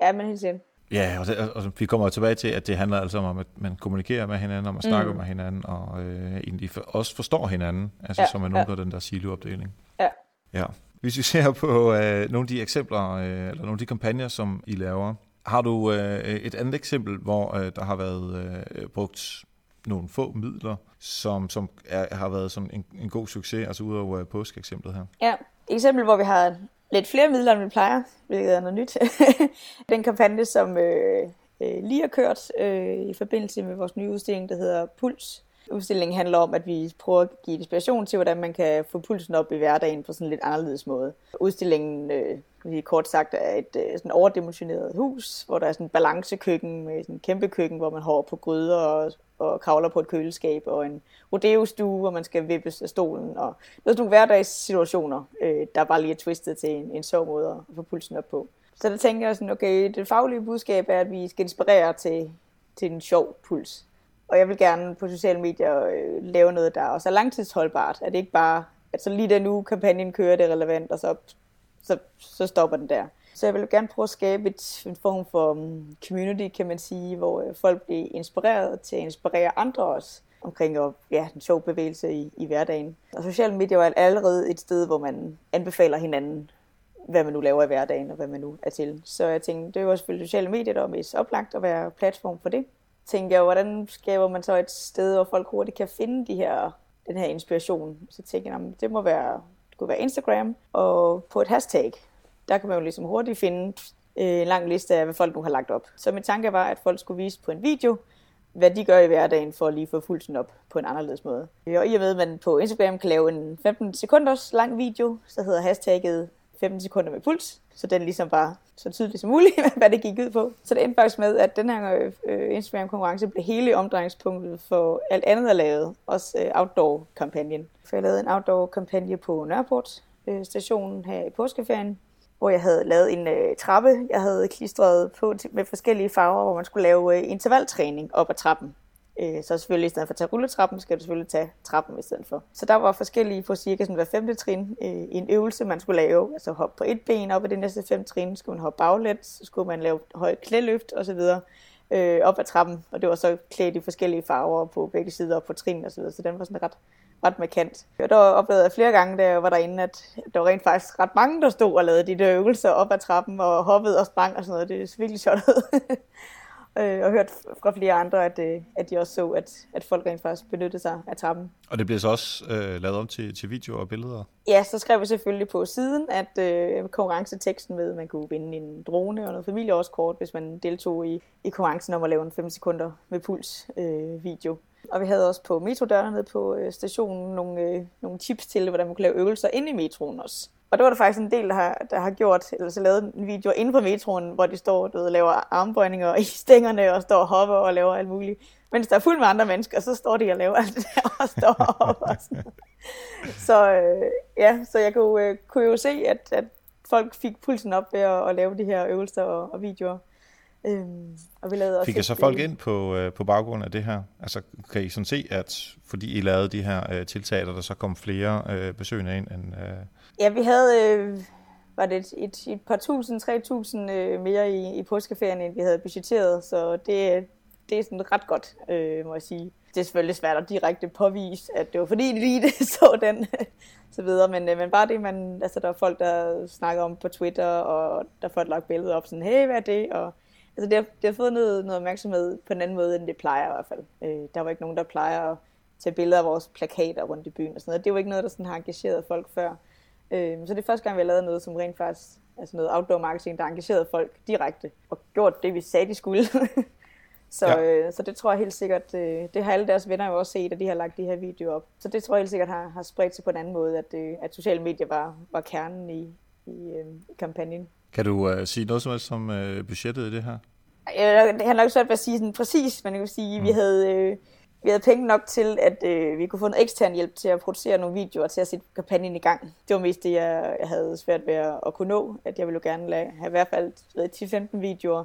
ja men helt sikkert. Ja, og, det, og vi kommer tilbage til, at det handler altså om, at man kommunikerer med hinanden, og man snakker mm. med hinanden, og øh, egentlig for, også forstår hinanden, altså ja, som er nogen ja. den der siloopdeling. Ja. ja. Hvis vi ser på øh, nogle af de eksempler, øh, eller nogle af de kampagner, som I laver, har du øh, et andet eksempel, hvor øh, der har været øh, brugt nogle få midler, som, som er, har været sådan en, en god succes, altså ud over øh, påskeeksemplet her? Ja, et eksempel, hvor vi har lidt flere midler, end vi plejer, hvilket er noget nyt. den kampagne, som øh, øh, lige har kørt øh, i forbindelse med vores nye udstilling, der hedder Puls. Udstillingen handler om, at vi prøver at give inspiration til, hvordan man kan få pulsen op i hverdagen på sådan en lidt anderledes måde. Udstillingen, øh, kort sagt, er et øh, sådan overdimensioneret hus, hvor der er sådan en balancekøkken med sådan en kæmpe køkken, hvor man har på gryder og og kravler på et køleskab, og en rodeo-stue, hvor man skal vippes af stolen, og noget sådan nogle hverdagssituationer, øh, der bare lige er twistet til en, en sjov måde at få pulsen op på. Så der tænker jeg sådan, okay, det faglige budskab er, at vi skal inspirere til, til en sjov puls. Og jeg vil gerne på sociale medier øh, lave noget, der også er langtidsholdbart. At det ikke bare, at så lige da nu kampagnen kører, det er relevant, og så, så, så stopper den der. Så jeg vil gerne prøve at skabe et, en form for mm, community, kan man sige, hvor øh, folk bliver inspireret til at inspirere andre også omkring at, ja, en sjov bevægelse i, i hverdagen. Og sociale medier er allerede et sted, hvor man anbefaler hinanden, hvad man nu laver i hverdagen, og hvad man nu er til. Så jeg tænkte, det var selvfølgelig sociale medier, der var mest oplagt at være platform for det. Tænkte jeg, hvordan skaber man så et sted, hvor folk hurtigt kan finde de her, den her inspiration? Så tænkte jeg, det må være, det kunne være Instagram, og på et hashtag, der kan man jo ligesom hurtigt finde øh, en lang liste af, hvad folk nu har lagt op. Så min tanke var, at folk skulle vise på en video, hvad de gør i hverdagen for at lige få fuldt op på en anderledes måde. Og i og med, at man på Instagram kan lave en 15 sekunders lang video, så hedder hashtagget 15 sekunder med puls, så den ligesom var så tydelig som muligt, hvad det gik ud på. Så det endte faktisk med, at den her øh, Instagram-konkurrence blev hele omdrejningspunktet for alt andet, jeg lavede, også øh, outdoor-kampagnen. For jeg lavede en outdoor-kampagne på Nørreport øh, stationen her i påskeferien, hvor jeg havde lavet en øh, trappe, jeg havde klistret på med forskellige farver, hvor man skulle lave øh, intervaltræning op ad trappen. Øh, så selvfølgelig i stedet for at tage rulletrappen, skal du selvfølgelig tage trappen i stedet for. Så der var forskellige på cirka sådan hver femte trin øh, en øvelse, man skulle lave. Altså hoppe på et ben op ad det næste fem trin, skulle man hoppe baglæns, så skulle man lave høj klæløft osv. Øh, op ad trappen, og det var så klædt i forskellige farver på begge sider på trin og så videre, så den var sådan ret, ret markant. Og der oplevede jeg flere gange, da jeg var derinde, at der var rent faktisk ret mange, der stod og lavede de der øvelser op ad trappen og hoppede og sprang og sådan noget. Det er virkelig sjovt øh, og hørt fra flere andre, at, øh, at de også så, at, at folk rent faktisk benyttede sig af trappen. Og det bliver så også øh, lavet om til, til videoer og billeder? Ja, så skrev vi selvfølgelig på siden, at øh, konkurrenceteksten med, at man kunne vinde en drone og noget familieårskort, hvis man deltog i, i konkurrencen om at lave en 5 sekunder med puls øh, video. Og vi havde også på metrodørene nede på øh, stationen nogle, øh, nogle tips til, hvordan man kunne lave øvelser inde i metroen også. Og det var der faktisk en del, der har, der har gjort, eller så lavet en video inde på metroen, hvor de står og laver armbøjninger i stængerne og står og hopper og laver alt muligt. Mens der er fuld med andre mennesker, så står de og laver alt det der og står og hopper. Sådan. Så øh, ja, så jeg kunne, øh, kunne jo se, at, at folk fik pulsen op ved at, at lave de her øvelser og, og videoer. Øhm, og vi lavede også Fik jeg så folk ind på, øh, på baggrund af det her? Altså kan I sådan se, at fordi I lavede de her øh, tiltag, der så kom flere øh, besøgende ind? End, øh... Ja, vi havde øh, var det et, et, et par tusind, tre tusind øh, mere i, i påskeferien, end vi havde budgetteret, så det, det er sådan ret godt, øh, må jeg sige. Det er selvfølgelig svært at direkte påvise, at det var fordi lige det så den, så videre, men, øh, men bare det, man, altså der er folk, der snakker om på Twitter, og der får lagt billeder op sådan, hey, hvad er det, og altså det har, det har fået noget, noget opmærksomhed på en anden måde, end det plejer i hvert fald. Øh, der var ikke nogen, der plejer at tage billeder af vores plakater rundt i byen og sådan noget. Det var ikke noget, der sådan har engageret folk før. Øh, så det er første gang, vi har lavet noget, som rent faktisk, altså noget outdoor marketing, der engagerede folk direkte og gjort det, vi sagde, de skulle. så, ja. øh, så det tror jeg helt sikkert, øh, det har alle deres venner jo også set, at de har lagt de her videoer op. Så det tror jeg helt sikkert har, har spredt sig på en anden måde, at, øh, at sociale medier var, var kernen i, i, øh, i kampagnen. Kan du uh, sige noget som helst om uh, budgettet i det her? Det har nok svært ved at sige sådan præcis, men jeg kan sige, mm. vi havde... Øh, vi havde penge nok til, at øh, vi kunne få noget ekstern hjælp til at producere nogle videoer til at sætte kampagnen i gang. Det var mest det, jeg, jeg havde svært ved at, at kunne nå. At jeg ville jo gerne lade, have i hvert fald 10-15 videoer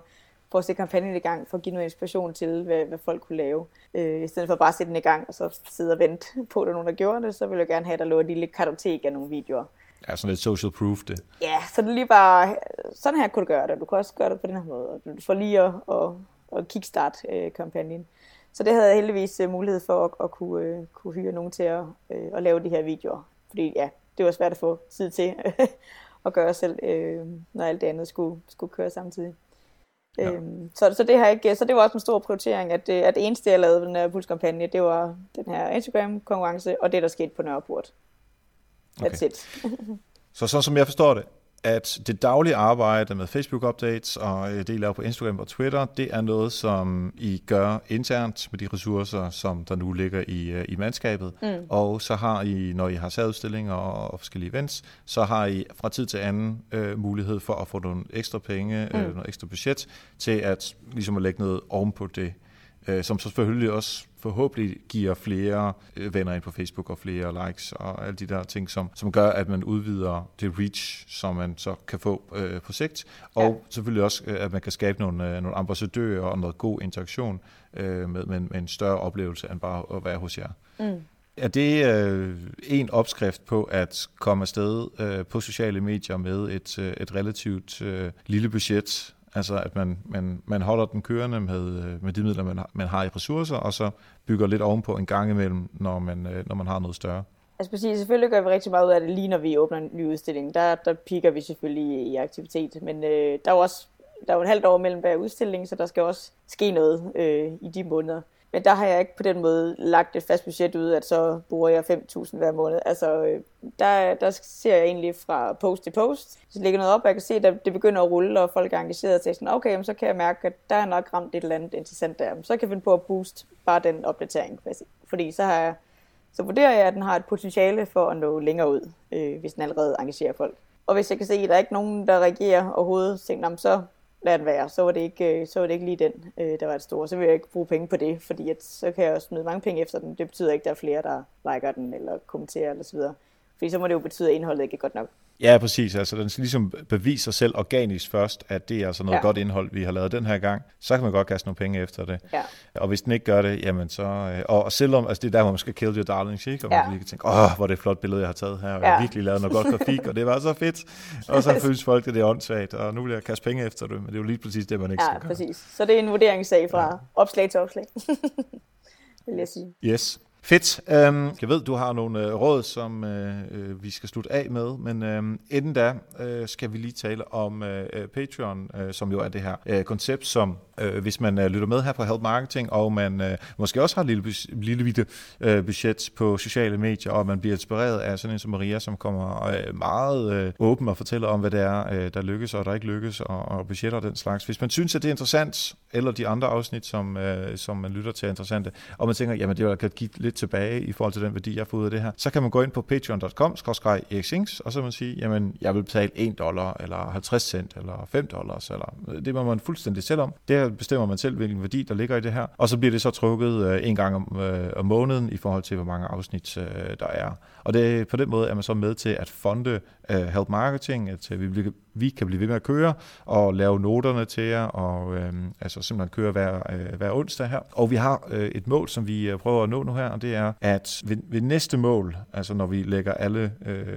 for at sætte kampagnen i gang, for at give noget inspiration til, hvad, hvad folk kunne lave. Øh, I stedet for bare at sætte den i gang, og så sidde og vente på, at der nogen, der gjorde det, så ville jeg gerne have, at der lå et lille kartotek af nogle videoer. Ja, sådan lidt social proof det. Ja, så det lige bare, sådan her kunne du gøre det, du kan også gøre det på den her måde. Du får lige at, at, at kickstart øh, kampagnen. Så det havde jeg heldigvis øh, mulighed for at, at kunne, øh, kunne hyre nogen til at, at lave de her videoer. Fordi ja, det var svært at få tid til at gøre selv, når alt det andet skulle, skulle køre samtidig. Ja. Øhm, så, så, det har ikke, så det var også en stor prioritering, at, at det eneste, jeg lavede den her pulskampagne, det var den her Instagram-konkurrence, og det, der skete på Nørreport. That's okay. it. så sådan som jeg forstår det, at det daglige arbejde med Facebook-updates og det, I laver på Instagram og Twitter, det er noget, som I gør internt med de ressourcer, som der nu ligger i, øh, i mandskabet. Mm. Og så har I, når I har særudstillinger og forskellige events, så har I fra tid til anden øh, mulighed for at få nogle ekstra penge, øh, mm. øh, noget ekstra budget, til at ligesom at lægge noget oven på det øh, som så selvfølgelig også forhåbentlig giver flere øh, venner ind på Facebook og flere likes og alle de der ting, som, som gør, at man udvider det reach, som man så kan få øh, på sigt. Og ja. selvfølgelig også, øh, at man kan skabe nogle, øh, nogle ambassadører og noget god interaktion øh, med, med, med en større oplevelse end bare at være hos jer. Mm. Er det øh, en opskrift på at komme afsted øh, på sociale medier med et, øh, et relativt øh, lille budget, Altså at man, man, man holder den kørende med, øh, med de midler, man har, man har i ressourcer, og så bygger lidt ovenpå en gang imellem, når man, øh, når man har noget større. Altså præcis, selvfølgelig gør vi rigtig meget ud af det, lige når vi åbner en ny udstilling. Der, der piker vi selvfølgelig i, i aktivitet, men øh, der er jo også der er jo en halvt år mellem hver udstilling, så der skal også ske noget øh, i de måneder. Men der har jeg ikke på den måde lagt et fast budget ud, at så bruger jeg 5.000 hver måned. Altså, øh, der, der ser jeg egentlig fra post til post. Så ligger noget op, og jeg kan se, at det begynder at rulle, og folk er engageret til sådan, okay, så kan jeg mærke, at der er nok ramt et eller andet interessant der. Så kan jeg finde på at boost bare den opdatering. Fordi så har jeg, så vurderer jeg, at den har et potentiale for at nå længere ud, øh, hvis den allerede engagerer folk. Og hvis jeg kan se, at der er ikke nogen, der reagerer overhovedet, så tænker så lad den være. Så var det ikke, øh, så var det ikke lige den, øh, der var det store. Så vil jeg ikke bruge penge på det, fordi at, så kan jeg også smide mange penge efter den. Det betyder ikke, at der er flere, der liker den, eller kommenterer, eller så videre. Fordi så må det jo betyde, at indholdet ikke er godt nok. Ja, præcis. Altså, den skal ligesom bevise sig selv organisk først, at det er altså noget ja. godt indhold, vi har lavet den her gang. Så kan man godt kaste nogle penge efter det. Ja. Og hvis den ikke gør det, jamen så... Øh, og selvom, altså det er der, hvor man skal kill your darlings, ikke? Og ja. man lige kan tænke, åh, hvor er det et flot billede, jeg har taget her. Og ja. jeg har virkelig lavet noget godt grafik, og det var så fedt. Og så føles folk, at det er åndssvagt, og nu vil jeg kaste penge efter det, men det er jo lige præcis det, man ikke ja, skal gøre. Ja, præcis. Så det er en vurderingssag fra ja. opslag til opslag, vil jeg sige. Yes. Fedt. Um, jeg ved, du har nogle uh, råd, som uh, vi skal slutte af med, men uh, inden da uh, skal vi lige tale om uh, Patreon, uh, som jo er det her uh, koncept, som øh, hvis man øh, lytter med her på Help Marketing, og man øh, måske også har et lille, lille bitte øh, budget på sociale medier, og man bliver inspireret af sådan en som Maria, som kommer øh, meget øh, åben og fortæller om, hvad det er, øh, der lykkes og der ikke lykkes, og, og budgetter og den slags. Hvis man synes, at det er interessant, eller de andre afsnit, som, øh, som man lytter til er interessante, og man tænker, jamen det vil kan give lidt tilbage i forhold til den værdi, jeg får ud af det her, så kan man gå ind på patreon.com, og så man sige, jamen jeg vil betale 1 dollar, eller 50 cent, eller 5 dollars, eller øh, det må man fuldstændig selv om. Det bestemmer man selv, hvilken værdi, der ligger i det her. Og så bliver det så trukket øh, en gang om, øh, om måneden i forhold til, hvor mange afsnit øh, der er. Og det, på den måde er man så med til at fonde uh, Help Marketing, at øh, vi, vi kan blive ved med at køre og lave noterne til jer, og øh, altså simpelthen køre hver, øh, hver onsdag her. Og vi har øh, et mål, som vi øh, prøver at nå nu her, og det er, at ved, ved næste mål, altså når vi lægger alle øh,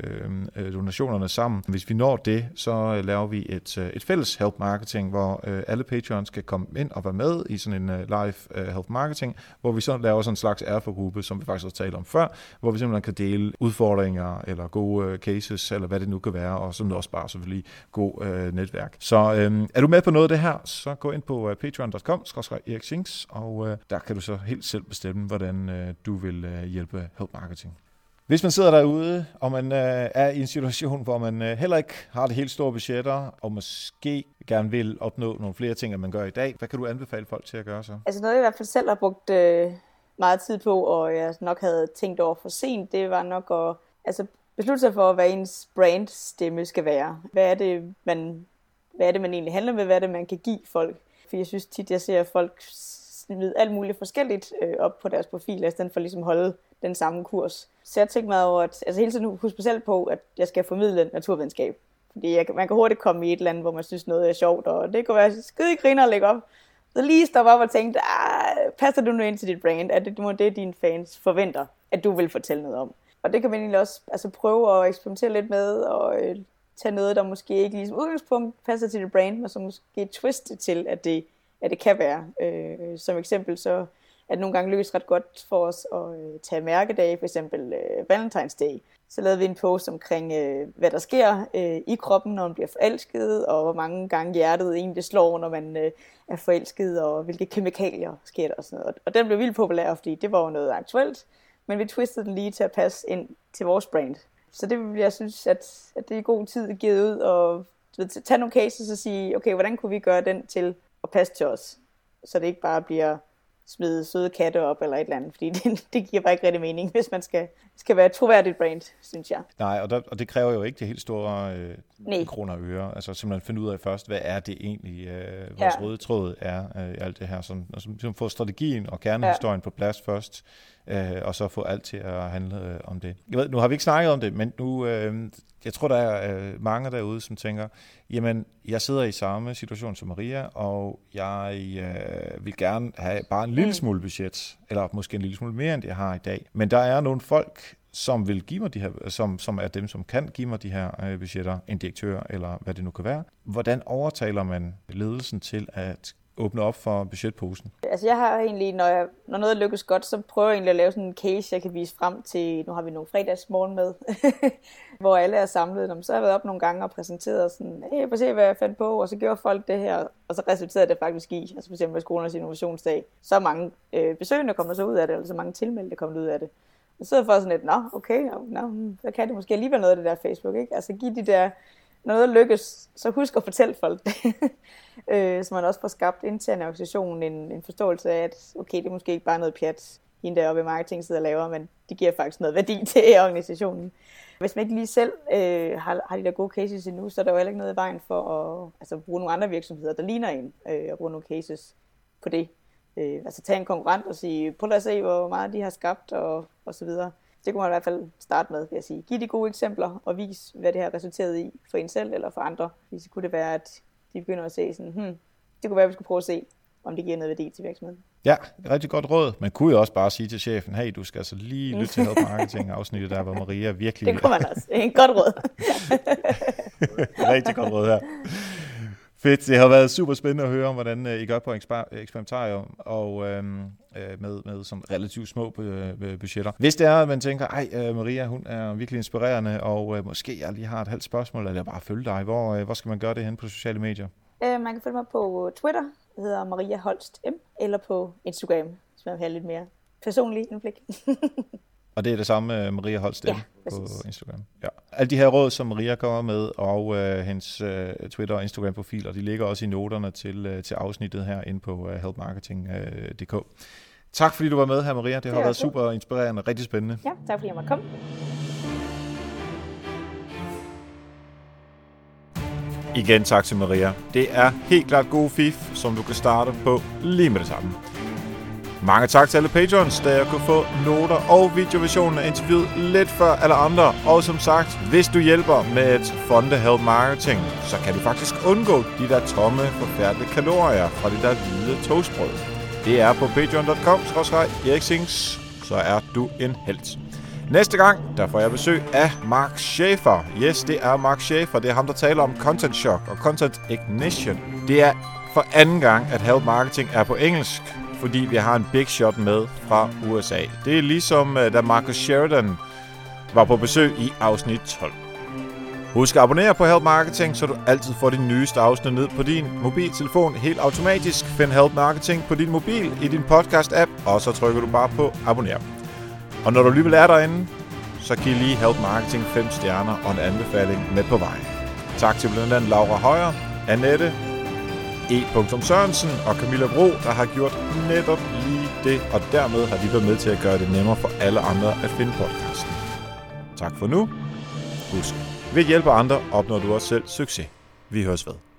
øh, donationerne sammen, hvis vi når det, så øh, laver vi et, øh, et fælles Help Marketing, hvor øh, alle patrons skal komme ind og være med i sådan en øh, live øh, Help Marketing, hvor vi så laver sådan en slags erfagruppe, som vi faktisk også talte om før, hvor vi simpelthen kan dele udfordringer eller gode øh, cases, eller hvad det nu kan være, og som også bare selvfølgelig god øh, netværk. Så øh, er du med på noget af det her, så gå ind på øh, patreon.com, og øh, der kan du så helt selv bestemme, hvordan øh, du vil øh, hjælpe Help Marketing. Hvis man sidder derude, og man øh, er i en situation, hvor man øh, heller ikke har det helt store budgetter, og måske gerne vil opnå nogle flere ting, end man gør i dag, hvad kan du anbefale folk til at gøre så? Altså noget, jeg i hvert fald selv har brugt øh, meget tid på, og jeg nok havde tænkt over for sent, det var nok at altså, beslutte sig for, hvad ens brandstemme skal være. Hvad er det, man, hvad er det, man egentlig handler med? Hvad er det, man kan give folk? For jeg synes tit, jeg ser folk smide alt muligt forskelligt øh, op på deres profil, i stedet for ligesom at holde den samme kurs. Så jeg tænkte meget over, at altså hele tiden huske specielt på, at jeg skal formidle naturvidenskab. Fordi jeg, man kan hurtigt komme i et eller andet, hvor man synes noget er sjovt, og det kunne være skide griner at lægge op. Så lige stoppe op og tænke, ah, passer du nu ind til dit brand? Er det det, det dine fans forventer, at du vil fortælle noget om? Og det kan man egentlig også altså, prøve at eksperimentere lidt med, og øh, tage noget, der måske ikke ligesom udgangspunkt passer til det brand, men som måske twiste til, at det, at det kan være. Øh, som eksempel så at nogle gange lykkes ret godt for os at øh, tage mærkedage, for eksempel øh, Valentine's Day. Så lavede vi en post omkring, øh, hvad der sker øh, i kroppen, når man bliver forelsket, og hvor mange gange hjertet egentlig slår, når man øh, er forelsket, og hvilke kemikalier sker der og sådan noget. Og den blev vildt populær, fordi det var jo noget aktuelt men vi twistede den lige til at passe ind til vores brand. Så det vil jeg synes, at, at det er god tid at give ud og ved, tage nogle cases og sige, okay, hvordan kunne vi gøre den til at passe til os? Så det ikke bare bliver smide søde katte op eller et eller andet, fordi det, det giver bare ikke rigtig mening, hvis man skal, skal være et troværdigt brand, synes jeg. Nej, og, der, og det kræver jo ikke det helt store øh, kroner og øre. Altså simpelthen finde ud af først, hvad er det egentlig, øh, vores ja. røde tråd er øh, alt det her. Som, som, som får strategien og kernehistorien ja. på plads først, øh, og så få alt til at handle øh, om det. Jeg ved, nu har vi ikke snakket om det, men nu, øh, jeg tror, der er øh, mange derude, som tænker, jamen, jeg sidder i samme situation som Maria, og jeg øh, vil gerne have bare en lille mm. smule budget, eller måske en lille smule mere, end jeg har i dag. Men der er nogle folk, som vil give mig de her, som, som er dem, som kan give mig de her øh, budgetter, en direktør eller hvad det nu kan være. Hvordan overtaler man ledelsen til at åbne op for budgetposen? Altså jeg har egentlig, når, jeg, når noget lykkes godt, så prøver jeg egentlig at lave sådan en case, jeg kan vise frem til, nu har vi nogle fredagsmorgen med, hvor alle er samlet. Så har jeg været op nogle gange og præsenteret sådan, hey, prøv at se, hvad jeg fandt på, og så gjorde folk det her, og så resulterede det faktisk i, altså for eksempel skolernes innovationsdag, så mange øh, besøgende kommer så ud af det, eller så mange tilmeldte kommer ud af det. Og så er jeg for sådan lidt, nå, okay, nå, så kan det måske alligevel noget af det der Facebook, ikke? Altså give de der, noget lykkes, så husk at fortælle folk det. øh, så man også får skabt internt i organisationen en, en forståelse af, at okay, det er måske ikke bare noget pjat, hende deroppe i marketing sidder og laver, men det giver faktisk noget værdi til organisationen. Hvis man ikke lige selv øh, har, har de der gode cases endnu, så er der jo heller ikke noget i vejen for at altså, bruge nogle andre virksomheder, der ligner en, øh, og bruge nogle cases på det. Øh, altså tage en konkurrent og sige, prøv at se, hvor meget de har skabt, og, og så videre det kunne man i hvert fald starte med, vil jeg sige. Giv de gode eksempler og vis, hvad det har resulteret i for en selv eller for andre. Så kunne det være, at de begynder at se sådan, hmm, det kunne være, at vi skulle prøve at se, om det giver noget værdi til virksomheden. Ja, rigtig godt råd. Man kunne jo også bare sige til chefen, hey, du skal altså lige lytte til Help Marketing afsnittet der, hvor Maria virkelig... Det kunne man også. Det en godt råd. rigtig godt råd her. Fedt. Det har været super spændende at høre om, hvordan øh, I gør på eksperimentarium og øhm, øh, Øh, med, med som relativt små øh, budgetter. Hvis det er, at man tænker, ej øh, Maria, hun er virkelig inspirerende, og måske jeg lige har et halvt spørgsmål, eller bare følge dig, hvor, hvor skal man gøre det hen på sociale medier? Man kan følge mig på Twitter, det hedder Maria Holst M, eller på Instagram, hvis man vil have lidt mere personlig indblik. Og det er det samme Maria Holst ja, på Instagram. Ja. Alle de her råd, som Maria kommer med, og øh, hendes øh, Twitter- og Instagram-profiler, de ligger også i noterne til, øh, til afsnittet her inde på øh, helpmarketing.dk. Øh, tak fordi du var med her, Maria. Det, det har været super inspirerende og rigtig spændende. Ja, tak fordi jeg måtte komme. Igen tak til Maria. Det er helt klart god fif, som du kan starte på lige med det samme. Mange tak til alle patrons, da jeg kunne få noter og videoversionen af interviewet lidt før alle andre. Og som sagt, hvis du hjælper med et fonde help marketing, så kan du faktisk undgå de der tomme, forfærdelige kalorier fra det der hvide toastbrød. Det er på patreon.com, eriksings, så er du en held. Næste gang, der får jeg besøg af Mark Schaefer. Yes, det er Mark Schaefer. Det er ham, der taler om Content Shock og Content Ignition. Det er for anden gang, at Help Marketing er på engelsk, fordi vi har en big shot med fra USA. Det er ligesom, øh, da Marcus Sheridan var på besøg i afsnit 12. Husk at abonnere på Help Marketing, så du altid får de nyeste afsnit ned på din mobiltelefon helt automatisk. Find Help Marketing på din mobil i din podcast-app, og så trykker du bare på abonner. Og når du alligevel er derinde, så giv lige Help Marketing 5 stjerner og en anbefaling med på vej. Tak til blandt andet Laura Højer, Annette, E. Sørensen og Camilla Bro, der har gjort netop lige det, og dermed har de været med til at gøre det nemmere for alle andre at finde podcasten. Tak for nu. Husk, ved at hjælpe andre opnår du også selv succes. Vi høres ved.